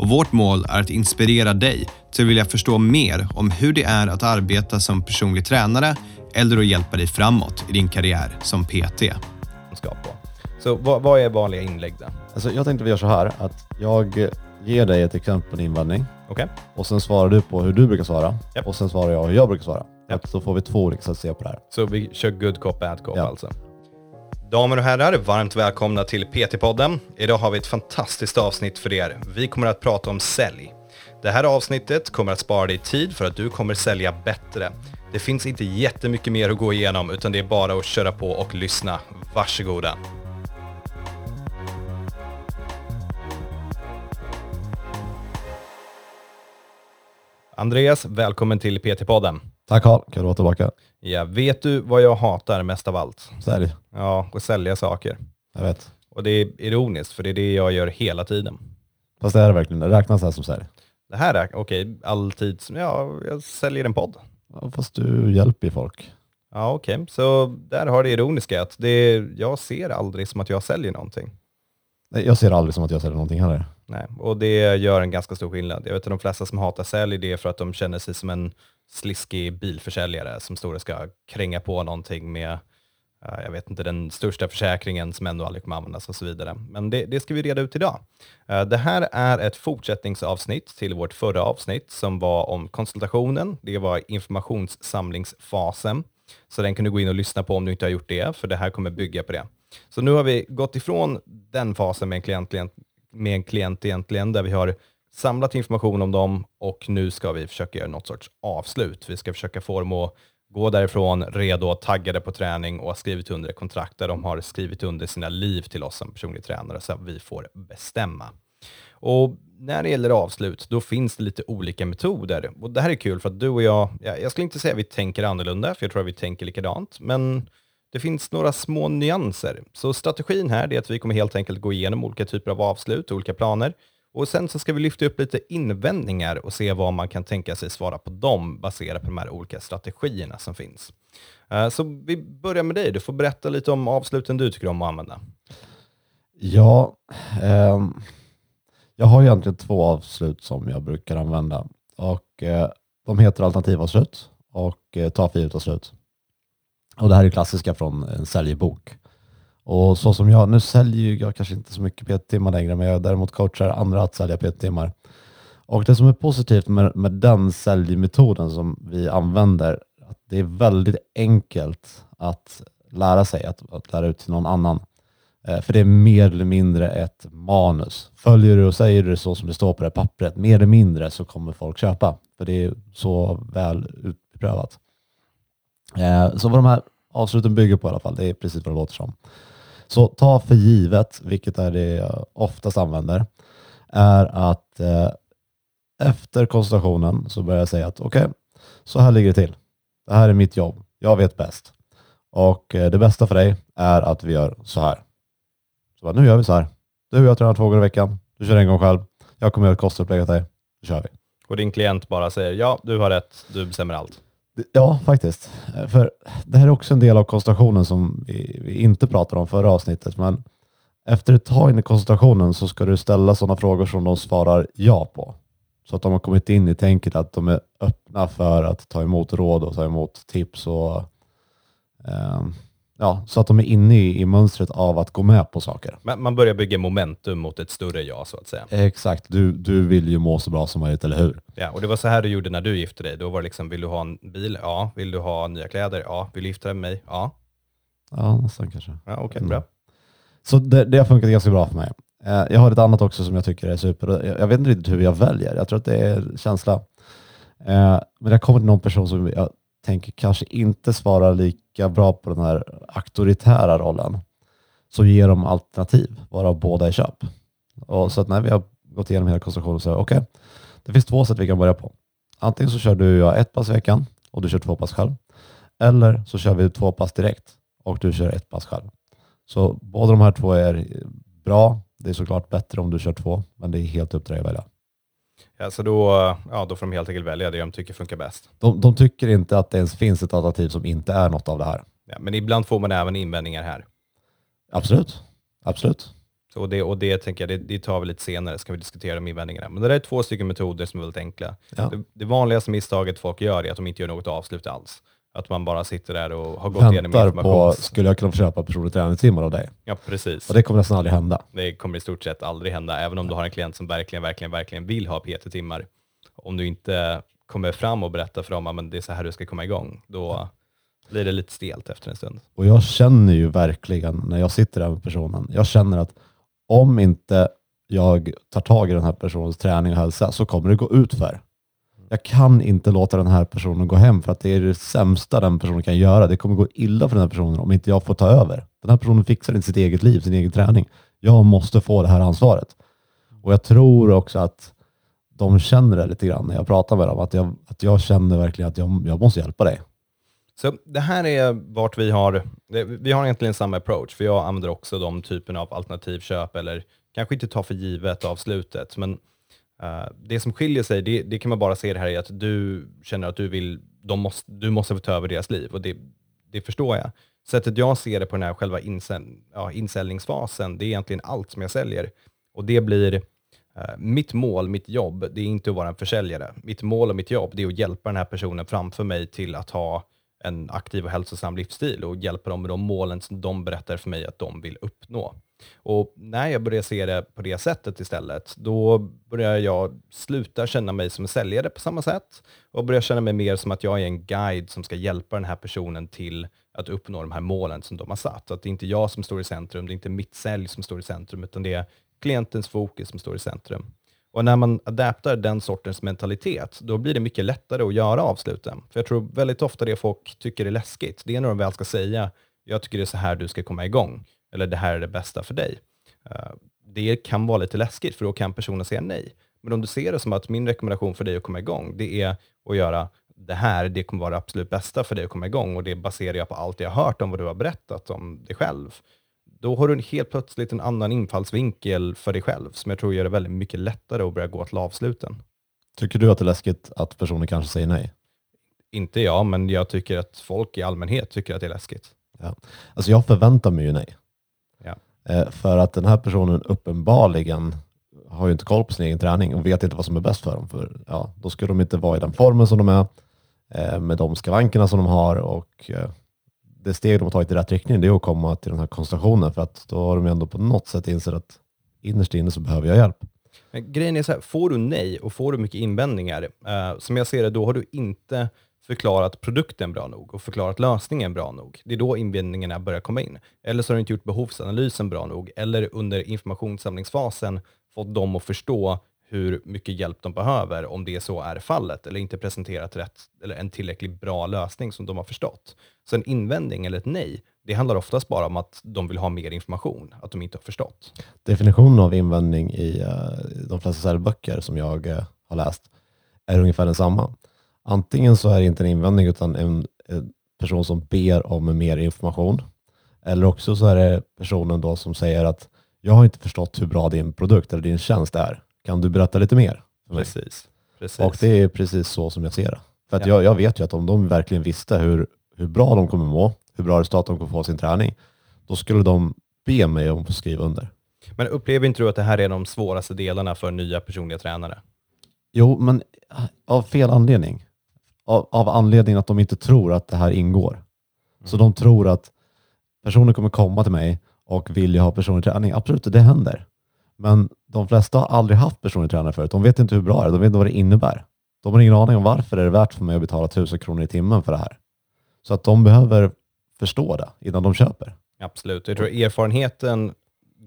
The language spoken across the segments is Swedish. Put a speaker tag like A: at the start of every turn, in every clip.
A: och vårt mål är att inspirera dig till att vilja förstå mer om hur det är att arbeta som personlig tränare eller att hjälpa dig framåt i din karriär som PT.
B: Så vad, vad är vanliga inlägg då?
C: Alltså, jag tänkte vi gör så här att jag ger dig ett exempel på en invandring
B: Okej?
C: och sen svarar du på hur du brukar svara
B: Japp.
C: och sen svarar jag hur jag brukar svara.
B: Japp.
C: Så får vi två olika sätt att se på det här.
B: Så vi kör good cop, bad cop
C: Ja.
B: alltså. Damer och herrar, varmt välkomna till PT-podden. Idag har vi ett fantastiskt avsnitt för er. Vi kommer att prata om sälj. Det här avsnittet kommer att spara dig tid för att du kommer sälja bättre. Det finns inte jättemycket mer att gå igenom utan det är bara att köra på och lyssna. Varsågoda. Andreas, välkommen till PT-podden.
C: Tack Karl, kul att vara tillbaka.
B: Ja, vet du vad jag hatar mest av allt?
C: Sälj,
B: Ja, att sälja saker.
C: jag vet.
B: Och det är ironiskt, för det är det jag gör hela tiden.
C: Fast det är det verkligen, det räknas här som sälj.
B: Det här är, okej, alltid, ja, jag säljer en podd.
C: Ja, fast du hjälper ju folk.
B: Ja, okej, så där har det ironiska att det, jag ser aldrig som att jag säljer någonting.
C: Jag ser det aldrig som att jag säljer någonting heller.
B: Nej, och det gör en ganska stor skillnad. Jag vet att de flesta som hatar sälj, det är för att de känner sig som en sliskig bilförsäljare som står och ska kränga på någonting med, eh, jag vet inte, den största försäkringen som ändå aldrig kommer användas och så vidare. Men det, det ska vi reda ut idag. Eh, det här är ett fortsättningsavsnitt till vårt förra avsnitt som var om konsultationen. Det var informationssamlingsfasen. Så den kan du gå in och lyssna på om du inte har gjort det, för det här kommer bygga på det. Så nu har vi gått ifrån den fasen med en klient, klient med en klient egentligen, där vi har samlat information om dem och nu ska vi försöka göra något sorts avslut. Vi ska försöka få dem att gå därifrån redo, taggade på träning och ha skrivit under ett kontrakt där de har skrivit under sina liv till oss som personlig tränare så att vi får bestämma. Och när det gäller avslut, då finns det lite olika metoder. Och det här är kul för att du och jag, jag skulle inte säga att vi tänker annorlunda, för jag tror att vi tänker likadant, men det finns några små nyanser. Så strategin här är att vi kommer helt enkelt gå igenom olika typer av avslut, olika planer. Och sen så ska vi lyfta upp lite invändningar och se vad man kan tänka sig svara på dem baserat på de här olika strategierna som finns. Eh, så vi börjar med dig. Du får berätta lite om avsluten du tycker om att använda.
C: Ja, eh, jag har egentligen två avslut som jag brukar använda och eh, de heter alternativavslut och eh, ta för givet avslut. Och det här är klassiska från en säljbok. Och så som jag, nu säljer jag kanske inte så mycket PT-timmar längre, men jag däremot coachar andra att sälja PT-timmar. Och det som är positivt med, med den säljmetoden som vi använder, att det är väldigt enkelt att lära sig, att, att lära ut till någon annan. Eh, För det är mer eller mindre ett manus. Följer du och säger du det så som det står på det här pappret, mer eller mindre så kommer folk köpa. För det är så väl utprövat. Eh, Så vad de här avsluten bygger på i alla fall, det är precis vad det låter som. Så ta för givet, vilket är det jag oftast använder, är att eh, efter konsultationen så börjar jag säga att okej, så här ligger det till. Det här är mitt jobb. Jag vet bäst. Och eh, det bästa för dig är att vi gör så här. Så bara, nu gör vi så här. Du och jag tränar två gånger i veckan. Du kör en gång själv. Jag kommer göra ett kostupplägg åt dig. Då kör vi.
B: Och din klient bara säger ja, du har rätt, du bestämmer allt.
C: Ja, faktiskt. För det här är också en del av koncentrationen som vi, vi inte pratade om förra avsnittet. Men efter ett tag in i koncentrationen så ska du ställa sådana frågor som de svarar ja på. Så att de har kommit in i tänket att de är öppna för att ta emot råd och ta emot tips och eh, ja, så att de är inne i, i mönstret av att gå med på saker.
B: Men man börjar bygga momentum mot ett större ja, så att säga.
C: Exakt, du, du vill ju må så bra som möjligt, eller hur?
B: Ja, och det var så här du gjorde när du gifte dig. Då var det liksom, vill du ha en bil? Ja. Vill du ha nya kläder? Ja. Vill du gifta dig med mig? Ja.
C: Ja, nästan kanske.
B: Ja, okej,
C: Mm.
B: bra.
C: Så det, det har funkat ganska bra för mig. Eh, Jag har ett annat också som jag tycker är super. Jag vet inte riktigt hur jag väljer. Jag tror att det är känsla. Eh, Men det kommer till någon person som jag tänker kanske inte svarar lika bra på den här auktoritära rollen. Så ger de alternativ, varav båda är köp. Och så att när vi har gått igenom hela konstruktionen så okej, det finns två sätt vi kan börja på. Antingen så kör du och jag ett pass i veckan och du kör två pass själv. Eller så kör vi två pass direkt och du kör ett pass själv. Så båda de här två är bra. Det är såklart bättre om du kör två, men det är helt upp till dig att välja.
B: Ja, så då, ja, då får de helt enkelt välja det de tycker funkar bäst.
C: De, de tycker inte att det ens finns ett alternativ som inte är något av det här.
B: Ja, men ibland får man även invändningar här.
C: Absolut. Absolut.
B: Så det, och det tänker jag, det, det tar vi lite senare, så kan vi diskutera de invändningarna. Men det där är två stycken metoder som är väldigt enkla.
C: Ja.
B: Det, det vanligaste misstaget folk gör är att de inte gör något avslut alls. Att man bara sitter där och har gått igenom information.
C: på, skulle jag kunna få köpa personlig träningstimmar av dig?
B: Ja, precis.
C: Och det kommer nästan aldrig hända.
B: Det kommer i stort sett aldrig hända, även om du har en klient som verkligen, verkligen, verkligen vill ha PT-timmar. Om du inte kommer fram och berättar för dem att det är så här du ska komma igång, då blir det lite stelt efter en stund.
C: Och jag känner ju verkligen när jag sitter där med personen, jag känner att om inte jag tar tag i den här personens träning och hälsa så kommer det gå ut för. Jag kan inte låta den här personen gå hem för att det är det sämsta den personen kan göra. Det kommer gå illa för den här personen om inte jag får ta över. Den här personen fixar inte sitt eget liv, sin egen träning. Jag måste få det här ansvaret. Och jag tror också att de känner det lite grann när jag pratar med dem. Att jag, att jag känner verkligen att jag, jag måste hjälpa dig.
B: Så det här är vart vi har, vi har egentligen samma approach, för jag använder också de typerna av alternativköp, eller kanske inte ta för givet avslutet, men Eh, det som skiljer sig, det, det kan man bara se det här i att du känner att du vill, de måste, du måste få ta över deras liv, och det, det förstår jag. Sättet jag ser det på den här själva insäl, ja, insäljningsfasen, det är egentligen allt som jag säljer. Och det blir, eh, mitt mål, mitt jobb, det är inte att vara en försäljare. Mitt mål och mitt jobb, det är att hjälpa den här personen framför mig till att ha en aktiv och hälsosam livsstil och hjälpa dem med de målen som de berättar för mig att de vill uppnå. Och när jag börjar se det på det sättet istället, då börjar jag sluta känna mig som en säljare på samma sätt och börjar känna mig mer som att jag är en guide som ska hjälpa den här personen till att uppnå de här målen som de har satt. Att det är inte jag som står i centrum, det är inte mitt sälj som står i centrum, utan det är klientens fokus som står i centrum. Och när man adaptar den sortens mentalitet, då blir det mycket lättare att göra avsluten. För jag tror väldigt ofta det folk tycker är läskigt, det är när de väl ska säga, jag tycker det är så här du ska komma igång, eller det här är det bästa för dig. Eh, Det kan vara lite läskigt, för då kan personen säga nej. Men om du ser det som att min rekommendation för dig att komma igång, det är att göra det här, det kommer vara det absolut bästa för dig att komma igång och det baserar jag på allt jag har hört om vad du har berättat om dig själv. Då har du helt plötsligt en annan infallsvinkel för dig själv som jag tror gör det väldigt mycket lättare att börja gå till avsluten.
C: Tycker du att det är läskigt att personen kanske säger nej?
B: Inte jag, men jag tycker att folk i allmänhet tycker att det är läskigt.
C: Alltså jag förväntar mig ju nej. Eh, för att den här personen uppenbarligen har ju inte koll på sin egen träning och vet inte vad som är bäst för dem. För ja, då skulle de inte vara i den formen som de är, eh, med de skavankerna som de har och eh, det steg de har tagit i rätt riktning det är att komma till den här koncentrationen för att då har de ändå på något sätt insett att innerst inne så behöver jag hjälp.
B: Men grejen är så här, får du nej och får du mycket invändningar, eh, som jag ser det, då har du inte förklarat produkten bra nog och förklarat lösningen bra nog. Det är då invändningarna börjar komma in. Eller så har du inte gjort behovsanalysen bra nog, eller under informationssamlingsfasen fått dem att förstå hur mycket hjälp de behöver, om det så är fallet, eller inte presenterat rätt, eller en tillräckligt bra lösning som de har förstått. Så en invändning eller ett nej, det handlar oftast bara om att de vill ha mer information, att de inte har förstått.
C: Definitionen av invändning i eh, de flesta säljböcker som jag eh, har läst är ungefär densamma. Antingen så är det inte en invändning utan en, en person som ber om mer information. Eller också så är det personen då som säger att jag har inte förstått hur bra din produkt eller din tjänst är. Kan du berätta lite mer? för mig?"
B: Precis. Precis.
C: Och det är precis så som jag ser det. För att
B: Ja.
C: jag, jag vet ju att om de verkligen visste hur, hur bra de kommer må, hur bra resultat de kommer få av sin träning, då skulle de be mig om att skriva under.
B: Men upplever inte du att det här är de svåraste delarna för nya personliga tränare?
C: Jo, men av fel anledning. Av, av anledning att de inte tror att det här ingår. Så de tror att personer kommer komma till mig och vill jag ha personlig träning. Absolut, det händer. Men de flesta har aldrig haft personlig tränare förut. De vet inte hur bra det är. De vet inte vad det innebär. De har ingen aning om varför det är värt för mig att betala tusen kronor i timmen för det här. Så att de behöver förstå det innan de köper.
B: Absolut. Jag tror erfarenheten,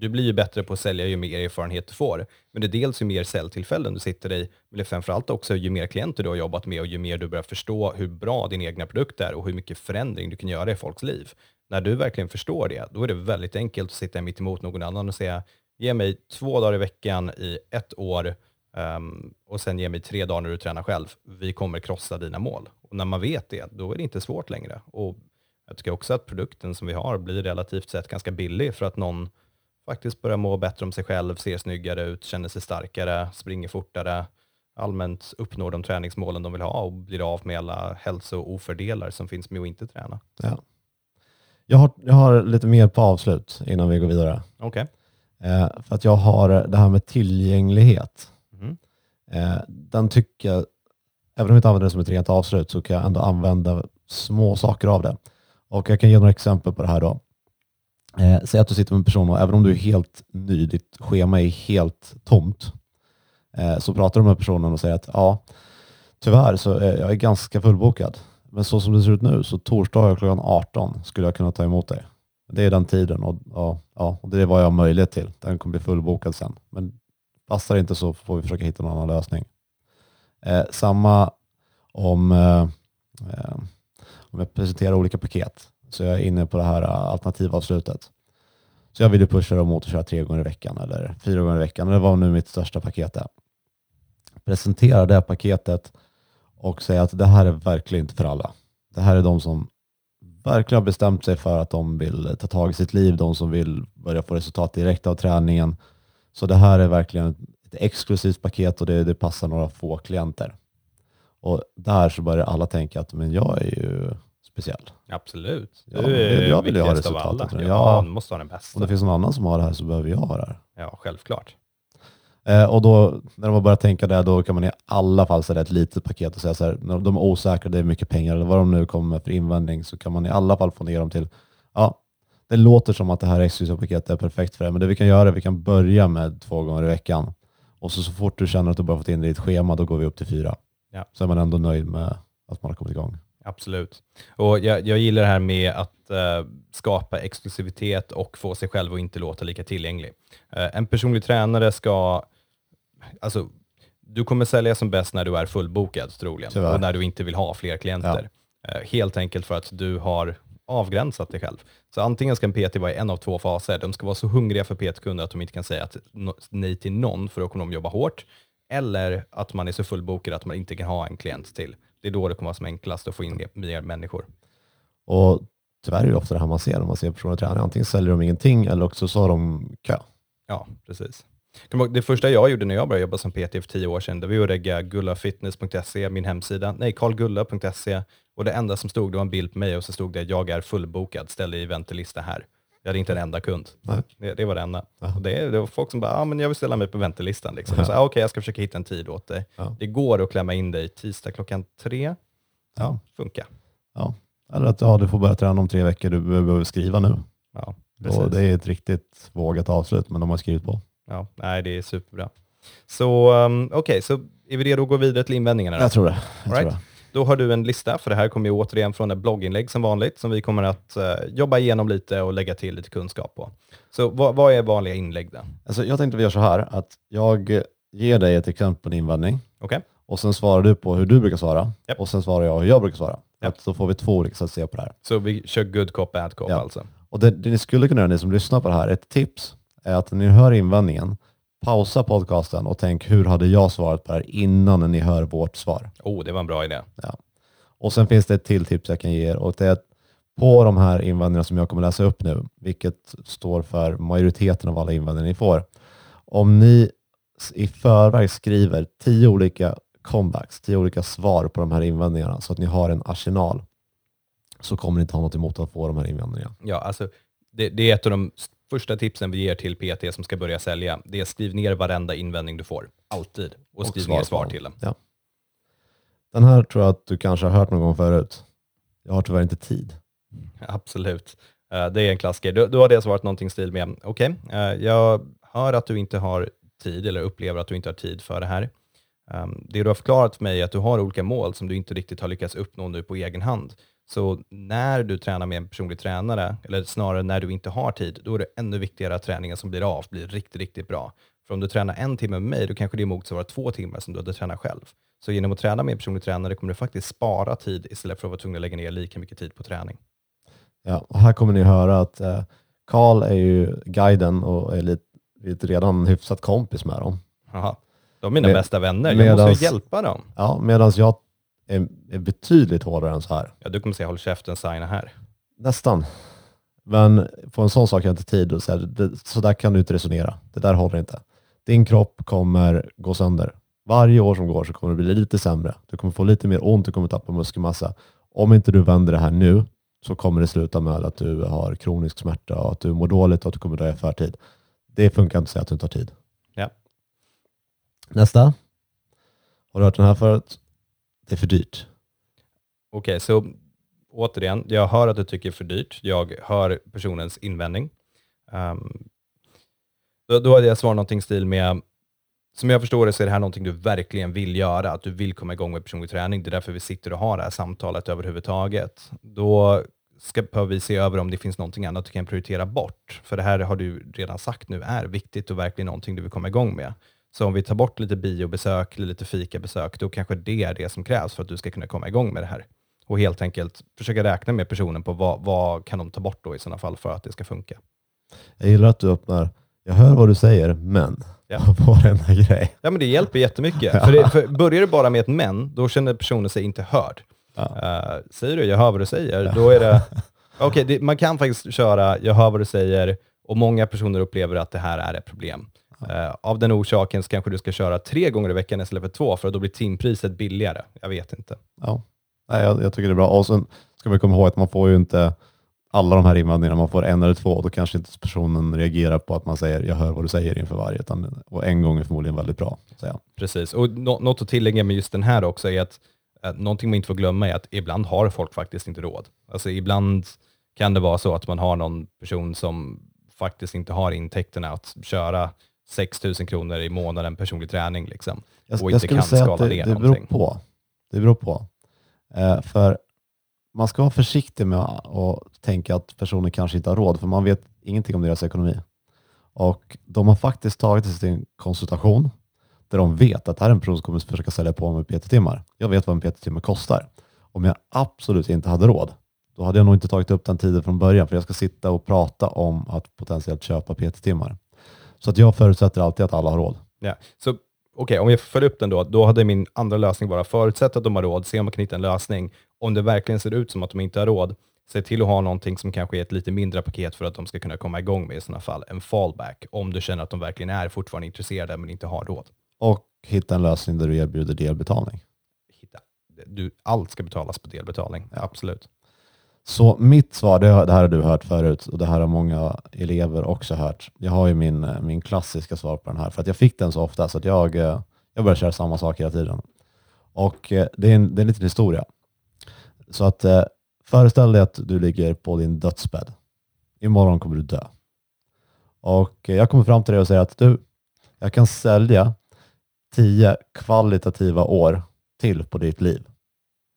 B: du blir ju bättre på att sälja ju mer erfarenhet du får. Men det är dels ju mer säljtillfällen du sitter i, men det är framförallt också ju mer klienter du har jobbat med och ju mer du börjar förstå hur bra din egna produkt är och hur mycket förändring du kan göra i folks liv. När du verkligen förstår det, då är det väldigt enkelt att sitta mitt emot någon annan och säga, ge mig två dagar i veckan i ett år Um, och sen ge mig tre dagar när du tränar själv. Vi kommer krossa dina mål. Och när man vet det, då är det inte svårt längre. Och jag tycker också att produkten som vi har blir relativt sett ganska billig för att någon faktiskt börjar må bättre om sig själv, ser snyggare ut, känner sig starkare, springer fortare, allmänt uppnår de träningsmålen de vill ha och blir av med alla hälsoofördelar som finns med att inte träna.
C: Ja. Jag, har, jag har lite mer på avslut innan vi går vidare.
B: Okej.
C: Eh, för att jag har det här med tillgänglighet.
B: Mhm.
C: Eh, den tycker jag, även om jag inte använder det som ett rent avslut, så kan jag ändå använda små saker av det. Och jag kan ge några exempel på det här då. Eh, säg att du sitter med en person och även om du är helt ny, ditt schema är helt tomt, eh, så pratar du med personen och säger att ja, tyvärr så är jag är ganska fullbokad. Men så som det ser ut nu, så torsdag klockan 18 skulle jag kunna ta emot dig. Det är den tiden och, och, ja, och det är vad jag har möjlighet till. Den kommer bli fullbokad sen. Men passar det inte så får vi försöka hitta någon annan lösning. Eh, samma om, eh, eh om jag presenterar olika paket. Så jag är inne på det här äh, alternativavslutet. Så jag ville pusha dem mot att köra tre gånger i veckan eller fyra gånger i veckan. Det var nu mitt största paket är. Presentera det paketet och säga att det här är verkligen inte för alla. Det här är de som verkligen har bestämt sig för att de vill ta tag i sitt liv, de som vill börja få resultat direkt av träningen. Så det här är verkligen ett exklusivt paket och det, det passar några få klienter. Och där så börjar alla tänka att men jag är ju speciell.
B: Absolut.
C: Ja,
B: Du är
C: jag vill ju ha resultatet.
B: Ja,
C: Ja.
B: du måste ha den bästa.
C: Om det finns någon annan som har det här så behöver jag ha det här.
B: Ja, självklart.
C: Eh, och då, när de har börjat tänka det, då kan man i alla fall säga ett litet paket och säga så här, när de är osäkra, det är mycket pengar eller vad de nu kommer med för invändning, så kan man i alla fall få ner dem till, ja, det låter som att det här exklusiva paketet är perfekt för det, men det vi kan göra, vi kan börja med två gånger i veckan. Och så, så fort du känner att du bara fått in det i ditt schema, då går vi upp till fyra.
B: Ja.
C: Så är man ändå nöjd med att man har kommit igång.
B: Absolut. Och jag, jag gillar det här med att eh, skapa exklusivitet och få sig själv att inte låta lika tillgänglig. Eh, en personlig tränare ska, alltså du kommer sälja som bäst när du är fullbokad troligen
C: Tyvärr.
B: och när du inte vill ha fler klienter. Eh, helt enkelt för att du har avgränsat dig själv. Så antingen ska en PT vara i en av två faser. De ska vara så hungriga för PT-kunder att de inte kan säga att no- nej till någon för då kommer de jobba hårt. Eller att man är så fullbokad att man inte kan ha en klient till. Det är då det kommer vara som enklast att få in mer människor.
C: Och tyvärr är det ofta det här man ser när man ser personer träna. Antingen säljer de ingenting eller också så har de kö.
B: Ja, precis. Det första jag gjorde när jag började jobba som PT för tio år sedan, det var att regga gullafitness.se, min hemsida, nej, karlgulla.se och det enda som stod, det var en bild på mig och så stod det jag är fullbokad, ställ dig i väntelista här. Jag hade inte en enda kund.
C: Nej.
B: Det, det var det enda.
C: Ja.
B: Och det, det var folk som bara, ah, men jag vill ställa mig på väntelistan. Liksom.
C: Ja.
B: Ah, Okej, jag ska försöka hitta en tid åt dig.
C: Ja.
B: Det går att klämma in dig tisdag klockan tre.
C: Ja.
B: Funkar.
C: Ja. Eller att ja, du får börja träna om tre veckor, du behöver skriva nu.
B: Ja, precis.
C: Och det är ett riktigt vågat avslut, men de har skrivit på.
B: Ja, nej, det är superbra. Så um, okej, så är vi redo att gå vidare till invändningarna? Då?
C: Jag tror det. Jag
B: All
C: tror
B: right.
C: det.
B: Då har du en lista, för det här kommer ju återigen från ett blogginlägg som vanligt, som vi kommer att eh, jobba igenom lite och lägga till lite kunskap på. Så vad, vad är vanliga inlägg då?
C: Alltså, jag tänkte vi gör så här, att jag ger dig ett exempel på en invändning
B: Okej?
C: och sen svarar du på hur du brukar svara
B: Japp.
C: och sen svarar jag hur jag brukar svara.
B: Japp.
C: Då får vi två olika sätt att se på det här.
B: Så vi kör good cop, bad cop
C: Ja.
B: alltså?
C: Och det, det ni skulle kunna göra, ni som lyssnar på det här, ett tips är att när ni hör invändningen, pausa podcasten och tänk hur hade jag svarat på det här innan ni hör vårt svar.
B: Oh, det var en bra idé.
C: Och sen finns det ett till tips jag kan ge er och det är att på de här invändningarna som jag kommer läsa upp nu, vilket står för majoriteten av alla invändningar ni får, om ni i förväg skriver tio olika comebacks, tio olika svar på de här invändningarna så att ni har en arsenal så kommer ni inte ha något emot att få de här invändningarna.
B: Ja, alltså, det, det är ett av de första tipsen vi ger till PT som ska börja sälja. Det är skriv ner varenda invändning du får, alltid. Och
C: Och
B: skriv
C: svar
B: ner svar till dem.
C: Ja. Den här tror jag att du kanske har hört någon gång förut. Jag har tyvärr inte tid.
B: Absolut. Eh, det är en klassiker. Du, du har det svarat någonting stil med, okej, eh, jag hör att du inte har tid eller upplever att du inte har tid för det här. Um, det du har förklarat för mig är att du har olika mål som du inte riktigt har lyckats uppnå nu på egen hand. Så när du tränar med en personlig tränare, eller snarare när du inte har tid, då är det ännu viktigare att träningen som blir av blir riktigt, riktigt bra. För om du tränar en timme med mig, då kanske det motsvarar två timmar som du hade tränat själv. Så genom att träna med en personlig tränare kommer du faktiskt spara tid istället för att vara tvungen att lägga ner lika mycket tid på träning.
C: Ja, och här kommer ni höra att eh, Karl är ju guiden och är lite, lite redan hyfsat kompis med dem.
B: Aha. De är mina
C: Med-
B: bästa vänner, jag
C: medans-
B: måste ju hjälpa dem.
C: Ja, medan jag är, är betydligt hårdare än så här.
B: Ja, du kommer säga håll käften, signa här.
C: Nästan. Men på en sån sak har jag inte tid att säga, det, så där kan du inte resonera. Det där håller inte. Din kropp kommer gå sönder. Varje år som går så kommer det bli lite sämre. Du kommer få lite mer ont, du kommer tappa muskelmassa. Om inte du vänder det här nu så kommer det sluta med att du har kronisk smärta och att du mår dåligt och att du kommer dö i förtid. Det funkar inte att säga att du inte har tid.
B: Ja.
C: Nästa. Har du hört den här förut? Det är för dyrt.
B: Okej, så återigen, jag hör att du tycker det är för dyrt. Jag hör personens invändning. Um, då, då hade jag svarat någonting i stil med, som jag förstår det så är det här någonting du verkligen vill göra, att du vill komma igång med personlig träning. Det är därför vi sitter och har det här samtalet överhuvudtaget. Då ska, behöver vi se över om det finns någonting annat du kan prioritera bort. För det här har du redan sagt nu är viktigt och verkligen någonting du vill komma igång med. Så om vi tar bort lite biobesök, eller lite fikabesök, då kanske det är det som krävs för att du ska kunna komma igång med det här. Och helt enkelt försöka räkna med personen på vad, vad kan de ta bort då i sådana fall för att det ska funka.
C: Jag gillar att du öppnar, jag hör vad du säger, men
B: Ja.
C: varenda grej.
B: Ja men det hjälper jättemycket. För, det, för börjar du bara med ett men, då känner personen sig inte hörd.
C: Ja.
B: Eh, säger du jag hör vad du säger, då är det... Okej, det- man kan faktiskt köra jag hör vad du säger och många personer upplever att det här är ett problem. Eh, av den orsaken så kanske du ska köra tre gånger i veckan istället för två, för då blir timpriset billigare. Jag vet inte.
C: Ja. Nej, jag, jag tycker det är bra. Och sen ska vi komma ihåg att man får ju inte alla de här invändningarna, man får en eller två, då kanske inte personen reagerar på att man säger jag hör vad du säger inför varje, utan, och en gång är förmodligen väldigt bra. Säga.
B: Precis, och nå- något att tillägga med just den här också är att eh, någonting man inte får glömma är att ibland har folk faktiskt inte råd. Alltså ibland kan det vara så att man har någon person som faktiskt inte har intäkterna att köra 6 000 kronor i månaden personlig träning. Liksom.
C: Jag,
B: Och
C: jag
B: inte
C: skulle
B: kan
C: säga att
B: skala
C: det,
B: ner
C: det beror
B: någonting.
C: på. Det beror på. Eh, för man ska vara försiktig med att tänka att personer kanske inte har råd, för man vet ingenting om deras ekonomi. Och de har faktiskt tagit sig till en konsultation där de vet att det här är en person som kommer försöka sälja på mig PT-timmar. Jag vet vad en PT-timme kostar. Om jag absolut inte hade råd, då hade jag nog inte tagit upp den tiden från början, för jag ska sitta och prata om att potentiellt köpa PT-timmar. Så att jag förutsätter alltid att alla har råd.
B: Ja. Så okej, om jag följer upp den då, då hade min andra lösning bara förutsätta att de har råd, se om man kan hitta en lösning. Om det verkligen ser ut som att de inte har råd, se till att ha någonting som kanske är ett lite mindre paket för att de ska kunna komma igång med i sådana fall. En fallback, om du känner att de verkligen är fortfarande intresserade men inte har råd.
C: Och hitta en lösning där du erbjuder delbetalning.
B: Hitta. Du, allt ska betalas på delbetalning, absolut.
C: Så mitt svar, det, det här har du hört förut och det här har många elever också hört. Jag har ju min, eh, min klassiska svar på den här för att jag fick den så ofta så att jag, eh, jag börjar köra samma sak hela tiden. Och eh, det är en, det är en liten historia. Så att eh, föreställ dig att du ligger på din dödsbädd. Imorgon kommer du dö. Och eh, jag kommer fram till dig och säger att du, jag kan sälja tio kvalitativa år till på ditt liv.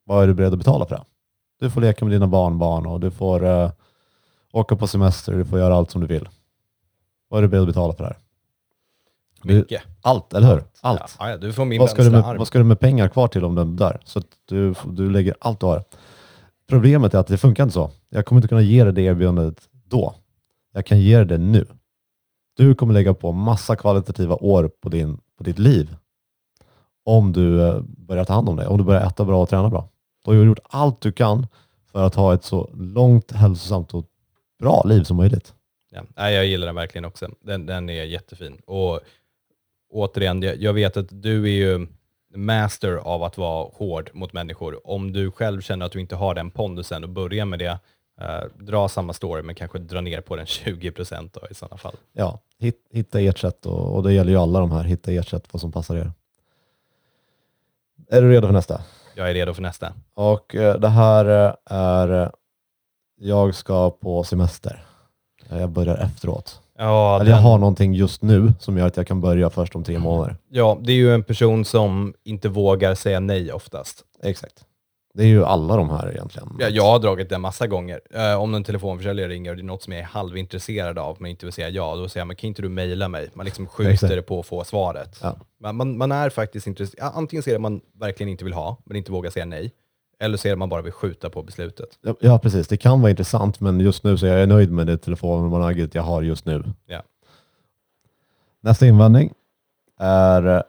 C: Vad är du beredd att betala för det? Du får leka med dina barnbarn och du får eh, åka på semester och du får göra allt som du vill. Vad är du beredd att betala för det här? Du-
B: Mycket.
C: Allt, eller hur? Allt.
B: Ja, ja, du får min
C: Vad ska, du med,
B: arm.
C: vad ska du med pengar kvar till om den dör? Så du, du lägger allt du har. Problemet är att det funkar inte så. Jag kommer inte kunna ge dig det erbjudandet då. Jag kan ge dig det nu. Du kommer lägga på massa kvalitativa år på, din, på ditt liv om du eh, börjar ta hand om det. Om du börjar äta bra och träna bra. Då har du gjort allt du kan för att ha ett så långt, hälsosamt och bra liv som möjligt.
B: Ja, jag gillar den verkligen också. Den, den är jättefin. Och återigen, jag, jag vet att du är ju master av att vara hård mot människor. Om du själv känner att du inte har den pondusen och börja med det, eh, dra samma story men kanske dra ner på den 20% då i sådana fall.
C: Ja, hit, hitta ert sätt och, och det gäller ju alla de här. Hitta ert sätt vad som passar er. Är du redo för nästa?
B: Jag är redo för nästa.
C: Och eh, det här eh, är, eh, jag ska på semester. Jag börjar efteråt.
B: Ja,
C: Eller jag
B: den-
C: har någonting just nu som gör att jag kan börja först om tre månader.
B: ja, det är ju en person som inte vågar säga nej oftast.
C: Exakt. Det är ju alla de här egentligen.
B: Ja, jag har dragit det massa gånger. Eh, om en telefonförsäljare ringer och det är något som jag är halvintresserad av men inte vill säga ja, då säger jag men kan inte du mejla mig? Man liksom skjuter
C: Exakt.
B: det på att få svaret.
C: Ja.
B: Man, man, man är faktiskt intresserad. Antingen ser det man verkligen inte vill ha, men inte vågar säga nej. Eller så är det man bara vill skjuta på beslutet.
C: Ja, Ja, precis. Det kan vara intressant, men just nu så är jag nöjd med det telefonnumret jag har just nu.
B: Ja.
C: Nästa invändning är,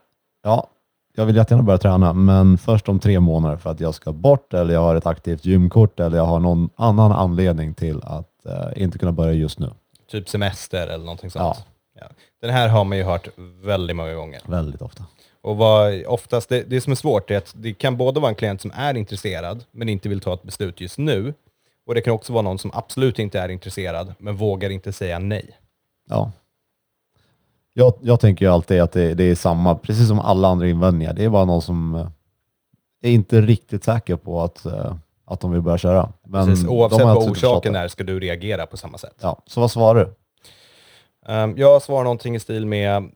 C: Ja, jag vill jättegärna börja träna, men först om tre månader för att jag ska bort eller jag har ett aktivt gymkort eller jag har någon annan anledning till att eh, inte kunna börja just nu.
B: Typ semester eller någonting sånt.
C: Ja.
B: Ja. Den här har man ju hört väldigt många gånger.
C: Väldigt ofta.
B: Och vad oftast, det, det som är svårt är att det kan både vara en klient som är intresserad men inte vill ta ett beslut just nu. Och det kan också vara någon som absolut inte är intresserad men vågar inte säga nej.
C: Ja. Jag, jag tänker ju alltid att det, det är samma, precis som alla andra invändningar. Det är bara någon som eh, är inte riktigt säker på att, eh, att de vill börja köra. Men
B: Precis, oavsett vad orsaken är ska du reagera på samma sätt.
C: Ja, så vad svarar du?
B: Um, jag svarar någonting i stil med,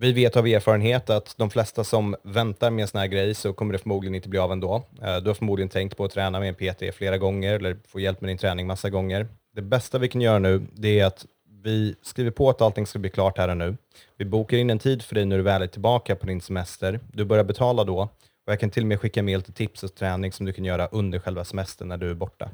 B: vi vet av erfarenhet att de flesta som väntar med en sån här grej så kommer det förmodligen inte bli av ändå. Uh, du har förmodligen tänkt på att träna med en PT flera gånger eller få hjälp med din träning massa gånger. Det bästa vi kan göra nu det är att vi skriver på att allting ska bli klart här och nu. Vi bokar in en tid för dig när du väl är tillbaka på din semester. Du börjar betala då och jag kan till och med skicka med lite tips och träning som du kan göra under själva semestern när du är borta.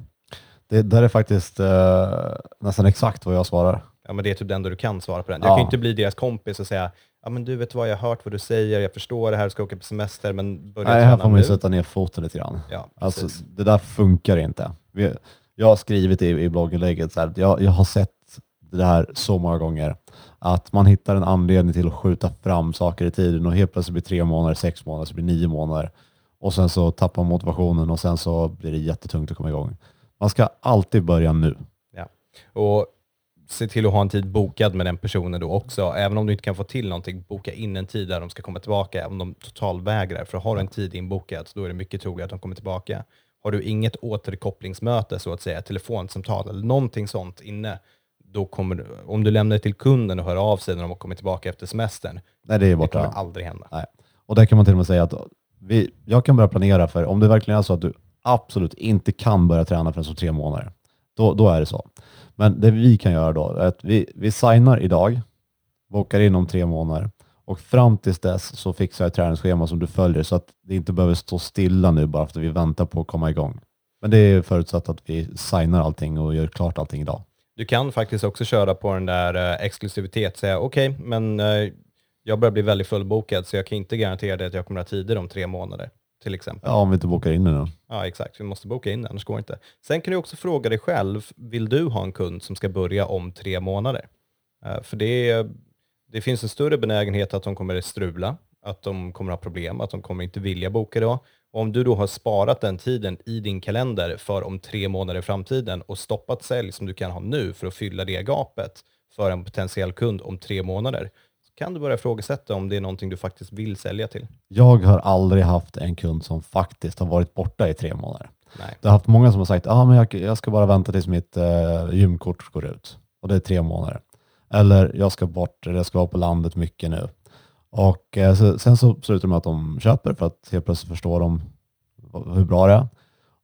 C: Det där är faktiskt eh, nästan exakt vad jag svarar.
B: Ja, men det är typ det enda du kan svara på den.
C: Ja.
B: Jag kan ju inte bli deras kompis och säga, ja men du vet vad, jag har hört vad du säger, jag förstår det här, ska åka på semester, men börja
C: Nej, här får man ju sätta ner foten lite grann.
B: Ja,
C: Alltså, det där funkar inte. Vi, jag har skrivit i, i blogginlägget, här, jag, jag har sett det här så många gånger, att man hittar en anledning till att skjuta fram saker i tiden och helt plötsligt blir tre månader, sex månader, så blir nio månader och sen så tappar man motivationen och sen så blir det jättetungt att komma igång. Man ska alltid börja nu.
B: Och se till att ha en tid bokad med den personen då också. Även om du inte kan få till någonting, boka in en tid där de ska komma tillbaka, om de totalvägrar. För har du en tid inbokad, då är det mycket troligt att de kommer tillbaka. Har du inget återkopplingsmöte, så att säga, telefonsamtal eller någonting sånt inne, då kommer om du lämnar det till kunden och hör av sig när de har kommit tillbaka efter semestern,
C: Nej, det är
B: det
C: borta.
B: kommer aldrig hända.
C: Nej. Och där kan man till och med säga att vi, jag kan börja planera för om det verkligen är så att du absolut inte kan börja träna förrän om tre månader, då, då är det så. Men det vi kan göra då är att vi, vi signar idag, bokar in om tre månader och fram tills dess så fixar jag ett träningsschema som du följer så att det inte behöver stå stilla nu bara för att vi väntar på att komma igång. Men det är förutsatt att vi signar allting och gör klart allting idag.
B: Du kan faktiskt också köra på den där eh, exklusivitet, säga okej, men eh, jag börjar bli väldigt fullbokad så jag kan inte garantera dig att jag kommer att ha tider om tre månader, till exempel.
C: Ja, om vi inte bokar in det nu.
B: Ja, exakt. Vi måste boka in det, annars går det inte. Sen kan du också fråga dig själv, vill du ha en kund som ska börja om tre månader? Eh, För det, det finns en större benägenhet att de kommer att strula, att de kommer att ha problem, att de kommer inte vilja boka då. Om du då har sparat den tiden i din kalender för om tre månader i framtiden och stoppat sälj som du kan ha nu för att fylla det gapet för en potentiell kund om tre månader, så kan du börja ifrågasätta om det är någonting du faktiskt vill sälja till.
C: Jag har aldrig haft en kund som faktiskt har varit borta i tre månader.
B: Nej.
C: Jag har haft många som har sagt att ah, men jag, jag ska bara vänta tills mitt eh, gymkort går ut. Och det är tre månader. Eller jag ska bort, jag ska vara på landet mycket nu. Och eh, så, sen så slutar de med att de köper för att helt plötsligt förstår de hur bra det är.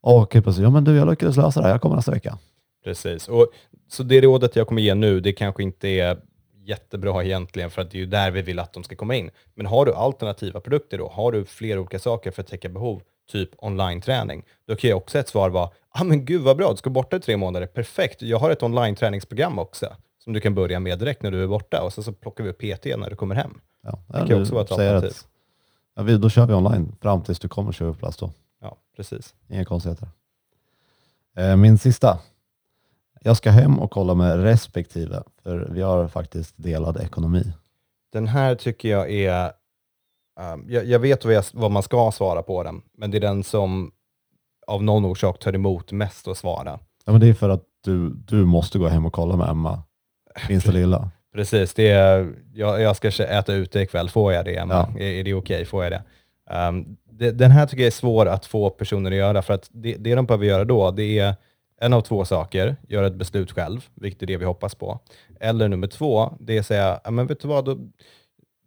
C: Och helt plötsligt, ja men du jag lyckades lösa det här, jag kommer nästa vecka.
B: Precis. Och, så det rådet jag kommer ge nu, det kanske inte är jättebra egentligen, för att det är ju där vi vill att de ska komma in. Men har du alternativa produkter då, har du flera olika saker för att täcka behov, typ online-träning, då kan ju också ett svar vara, ja ah, men gud vad bra, du ska borta i tre månader, perfekt, jag har ett online-träningsprogram också, som du kan börja med direkt när du är borta, och sen så plockar vi upp PT när du kommer hem.
C: Ja,
B: kan
C: eller
B: också vara ett alternativ.
C: Att, ja, vi, då kör vi online fram tills du kommer köra plats då.
B: Ja, precis.
C: Inga konstigheter. Eh, Min sista. Jag ska hem och kolla med respektive, för vi har faktiskt delad ekonomi.
B: Den här tycker jag är, um, jag, jag vet vad, jag, vad man ska svara på den, men det är den som av någon orsak tar emot mest att svara.
C: Ja, men det är för att du, du måste gå hem och kolla med Emma, minsta lilla.
B: Precis, det är, jag, jag ska äta ute ikväll, får jag det?
C: Ja.
B: Är, är det okej? Får jag det? Um, det? Den här tycker jag är svår att få personer att göra, för att det, det de behöver göra då, det är en av två saker, göra ett beslut själv, vilket är det vi hoppas på. Eller nummer två, det är att säga, "Ja, men vet du vad, då,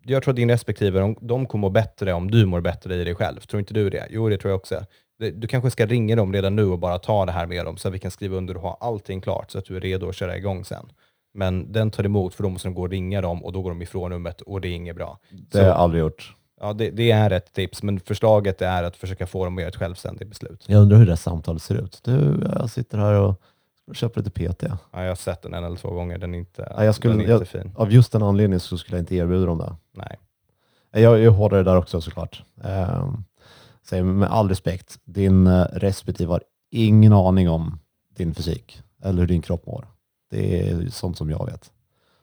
B: jag tror att din respektive, de, de kommer må bättre om du mår bättre i dig själv. Tror inte du det? Jo, det tror jag också. Du kanske ska ringa dem redan nu och bara ta det här med dem, så att vi kan skriva under och ha allting klart, så att du är redo att köra igång sen. Men den tar emot, för då måste de gå och ringa dem och då går de ifrån rummet och det är inget bra.
C: Det har jag aldrig gjort.
B: Ja, det, det är ett tips, men förslaget är att försöka få dem att göra ett självständigt beslut.
C: Jag undrar hur det här samtalet ser ut. Du, jag sitter här och köper lite PT.
B: Ja, jag har sett den en eller två gånger, den är inte,
C: Ja, jag skulle-
B: den är
C: jag-
B: inte fin.
C: Av just den anledningen så skulle jag inte erbjuda dem det.
B: Nej.
C: Jag är hårdare där också såklart. Eh, säger med all respekt, din eh, respektive har ingen aning om din fysik eller hur din kropp mår. Det är sånt som jag vet.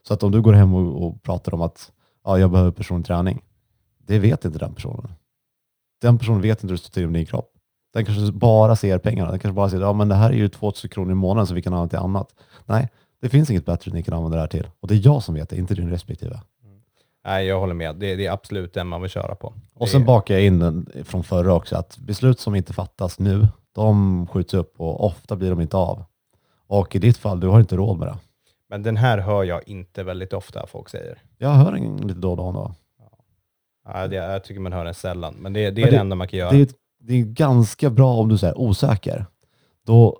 C: Så att om du går hem och, och pratar om att ja, jag behöver personlig träning, det vet inte den personen. Den personen vet inte hur det står till med din kropp. Den kanske bara ser pengarna. Den kanske bara ser ja, det här är ju 2000 kronor i månaden så vi kan använda till annat. Nej, det finns inget bättre ni kan använda det här till. Och det är jag som vet det, inte din respektive.
B: Nej, jag håller med. Det, det är absolut den man vill köra på.
C: Och sen bakar jag in från förra också, att beslut som inte fattas nu, de skjuts upp och ofta blir de inte av. Och i ditt fall, du har inte råd med det.
B: Men den här hör jag inte väldigt ofta folk säger.
C: Jag hör en lite då och då. då.
B: Ja, det, jag tycker man hör den sällan, men det, det är
C: Men
B: det,
C: det-
B: enda man kan göra.
C: Det är, det är ganska bra om du är osäker. Då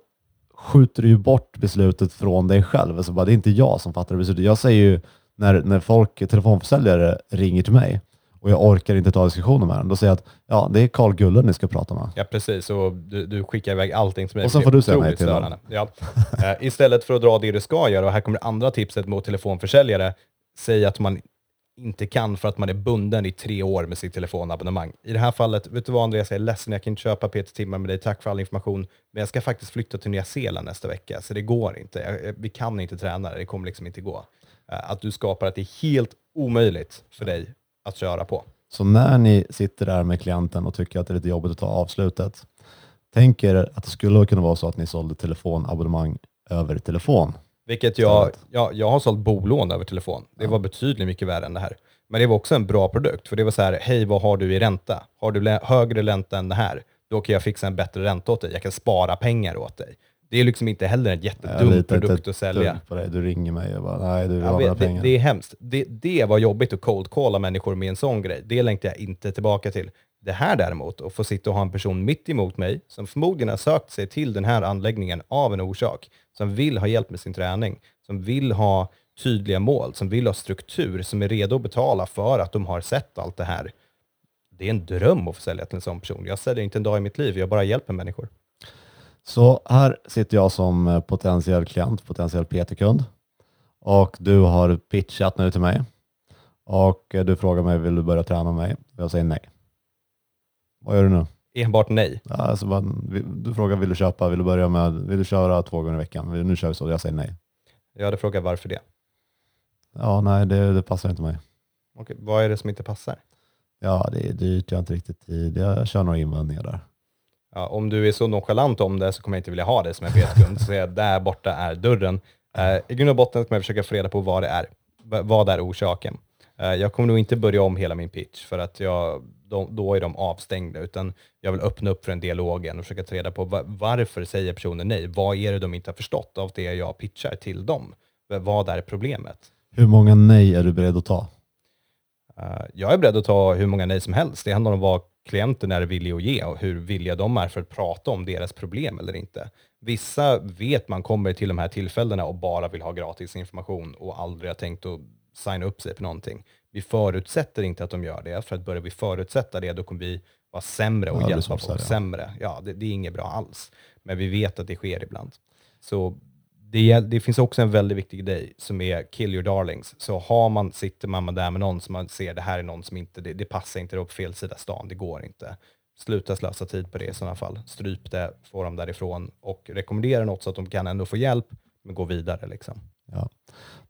C: skjuter du ju bort beslutet från dig själv. Alltså bara, det är inte jag som fattar beslutet. Jag säger ju när, när folk, telefonförsäljare ringer till mig och jag orkar inte ta diskussioner med dem, då säger jag att ja, det är Carl Gulle ni ska prata med.
B: Ja, precis. Och du, du skickar iväg allting till mig.
C: Och sen får du säga nej till
B: störande. Ja. Eh, istället för att dra det du ska göra, och här kommer det andra tipset mot telefonförsäljare, säg att man inte kan för att man är bunden i tre år med sitt telefonabonnemang. I det här fallet, vet du vad Andreas, jag är ledsen, jag kan inte köpa PT-timmar med dig, tack för all information, men jag ska faktiskt flytta till Nya Zeeland nästa vecka, så det går inte. Jag, jag- vi kan inte träna det, det kommer liksom inte gå. Eh, att du skapar att det är helt omöjligt för dig att köra på.
C: Så när ni sitter där med klienten och tycker att det är lite jobbigt att ta avslutet, tänk er att det skulle kunna vara så att ni sålde telefonabonnemang över telefon.
B: Vilket jag, jag, jag har sålt bolån över telefon. Det var betydligt mycket värre än det här. Men det var också en bra produkt, för det var så här, hej vad har du i ränta? Har du högre ränta än det här, då kan jag fixa en bättre ränta åt dig. Jag kan spara pengar åt dig. Det är liksom inte heller en jättedum
C: inte
B: produkt att sälja.
C: på dig. Du ringer mig och bara, nej du vill
B: Jag
C: ha mina pengar.
B: det är hemskt. Det, det var jobbigt att cold calla människor med en sån grej. Det längtar jag inte tillbaka till. Det här däremot, att få sitta och ha en person mitt emot mig som förmodligen har sökt sig till den här anläggningen av en orsak, som vill ha hjälp med sin träning, som vill ha tydliga mål, som vill ha struktur, som är redo att betala för att de har sett allt det här. Det är en dröm att få sälja till en sån person. Jag säljer inte en dag i mitt liv, jag bara hjälper människor.
C: Så här sitter jag som eh, potentiell klient, potentiell PT-kund och du har pitchat nu till mig och eh, du frågar mig, vill du börja träna med mig? Jag säger nej. Vad gör du nu?
B: Enbart nej.
C: Ja, Alltså, bara, du frågar, vill du köpa? Vill du börja med, vill du köra två gånger i veckan? Nu kör vi så. Jag säger nej.
B: Jag hade frågat varför det.
C: Ja, nej, det, det passar inte mig.
B: Okej, vad är det som inte passar?
C: Ja, det är dyrt, jag har inte riktigt tid. Jag kör några invändningar där.
B: Ja, om du är så nonchalant om det så kommer jag inte vilja ha det som en PT-kund. Så jag, där borta är dörren. Eh, I grund och botten ska man försöka få reda på vad det är. V- vad är orsaken? Eh, jag kommer nog inte börja om hela min pitch för att jag, de, då är de avstängda. Utan jag vill öppna upp för en dialogen och försöka ta reda på va- varför säger personen nej? Vad är det de inte har förstått av det jag pitchar till dem? Vad är problemet?
C: Hur många nej är du beredd att ta?
B: Eh, jag är beredd att ta hur många nej som helst. Det handlar om vad klienten är villig att ge och hur villiga de är för att prata om deras problem eller inte. Vissa vet man kommer till de här tillfällena och bara vill ha gratis information och aldrig har tänkt att signa upp sig på någonting. Vi förutsätter inte att de gör det, för att börjar vi förutsätta det, då kommer vi vara sämre och
C: Ja,
B: hjälpa folk sämre. Ja, det, det är inget bra alls. Men vi vet att det sker ibland. Så det, det finns också en väldigt viktig grej som är kill your darlings. Så har man, sitter man där med någon som man ser det här är någon som inte, det, det passar inte, det är på fel sida stan, det går inte. Sluta slösa tid på det i sådana fall. Stryp det, få dem därifrån och rekommendera något så att de kan ändå få hjälp, men gå vidare liksom.
C: Ja.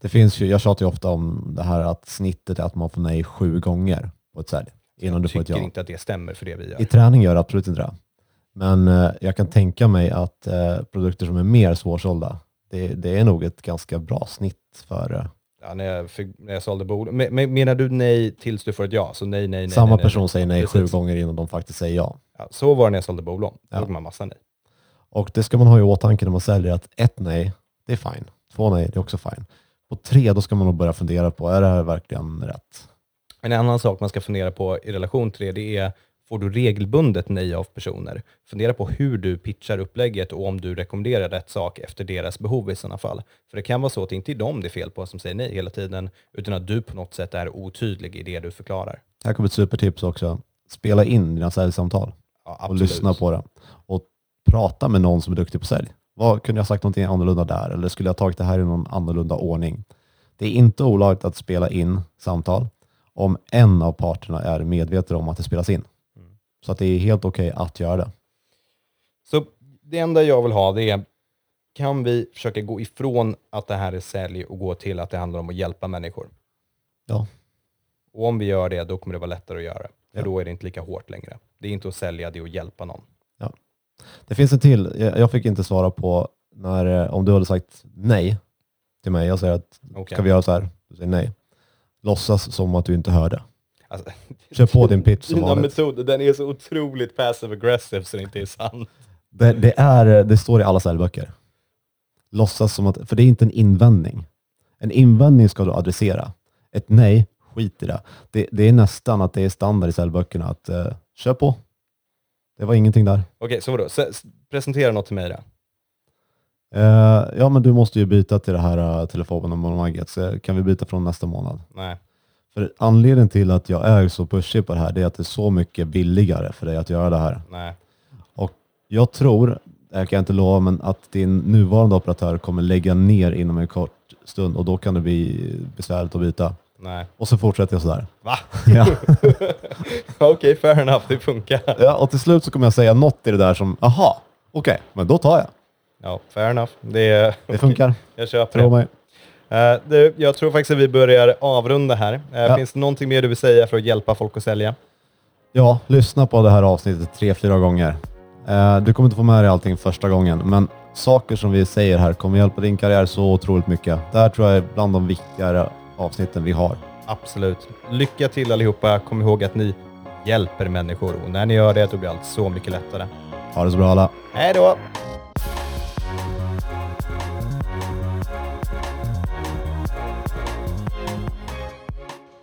C: Det finns ju, jag tjatar ju ofta om det här att snittet är att man får nej sju gånger på ett sälj innan du får
B: Jag tycker
C: ja.
B: inte att det stämmer för det vi gör.
C: I träning gör det absolut inte det. Men eh, jag kan tänka mig att eh, produkter som är mer svårsålda, det, det är nog ett ganska bra snitt för eh,
B: Ja, när, jag fick, när jag sålde bolag. Men, men, menar du nej tills du får ett ja? Så nej, nej, nej.
C: samma
B: nej, nej,
C: person
B: nej.
C: säger nej
B: Precis.
C: sju gånger innan de faktiskt säger ja.
B: Ja, så var det när jag sålde bolån. Då
C: Ja.
B: fick man massa nej.
C: Och det ska man ha i åtanke när man säljer att ett nej, det är fine. Två nej, det är också fine. På tre, då ska man nog börja fundera på, är det här verkligen rätt?
B: En annan sak man ska fundera på i relation till det, det är får du regelbundet nej av personer? Fundera på hur du pitchar upplägget och om du rekommenderar rätt sak efter deras behov i sådana fall. För det kan vara så att det inte är dem det är fel på som säger nej hela tiden, utan att du på något sätt är otydlig i det du förklarar.
C: Här kommer ett supertips också. Spela in dina säljsamtal
B: Ja,
C: och lyssna på det. Och prata med någon som är duktig på sälj. Vad kunde jag sagt någonting annorlunda där? Eller skulle jag tagit det här i någon annorlunda ordning? Det är inte olagligt att spela in samtal om en av parterna är medveten om att det spelas in. Så att det är helt okej att göra det.
B: Så det enda jag vill ha det är, kan vi försöka gå ifrån att det här är sälj och gå till att det handlar om att hjälpa människor?
C: Ja.
B: Och om vi gör det, då kommer det vara lättare att göra. För
C: Ja.
B: då är det inte lika hårt längre. Det är inte att sälja, det är att hjälpa någon.
C: Det finns en till. Jag fick inte svara på när, eh, om du hade sagt nej till mig. Jag säger att
B: Okej.
C: ska vi göra så här? Du säger nej. Låtsas som att du inte hörde.
B: Alltså,
C: Kör på din pitch som
B: Dina
C: vanligt.
B: metoder, den är så otroligt passive aggressive så det inte är sant.
C: Det, det, är, det står i alla säljböcker. Låtsas som att, för det är inte en invändning. En invändning ska du adressera. Ett nej, skit i det. Det, det är nästan att det är standard i säljböckerna att uh, kör på. Det var ingenting där.
B: Okej, så vadå? S- s- presentera något till mig då.
C: Eh, ja, men du måste ju byta till det här uh, telefonabonnemanget. Så kan vi byta från nästa månad?
B: Nej.
C: För anledningen till att jag är så pushig på det här, det är att det är så mycket billigare för dig att göra det här.
B: Nej.
C: Och jag tror, det här kan jag inte lova, men att din nuvarande operatör kommer lägga ner inom en kort stund och då kan det bli besvärligt att byta.
B: Nej.
C: Och så fortsätter jag sådär.
B: Va?
C: Ja.
B: Okej, fair enough, det funkar.
C: ja, och till slut så kommer jag säga något i det där som, aha, okej, men då tar jag.
B: Ja, fair enough. Det,
C: Det funkar,
B: jag köper
C: tro
B: det.
C: mig.
B: Eh, du, jag tror faktiskt att vi börjar avrunda här. Eh,
C: Ja.
B: Finns det någonting mer du vill säga för att hjälpa folk att sälja?
C: Ja, lyssna på det här avsnittet tre, fyra gånger. Eh, du kommer inte få med dig allting första gången, men saker som vi säger här kommer hjälpa din karriär så otroligt mycket. Det här tror jag är bland de viktigare avsnitten vi har.
B: Absolut. Lycka till allihopa. Kom ihåg att ni hjälper människor och när ni gör det då blir allt så mycket lättare.
C: Ha det så bra alla.
B: Hej då!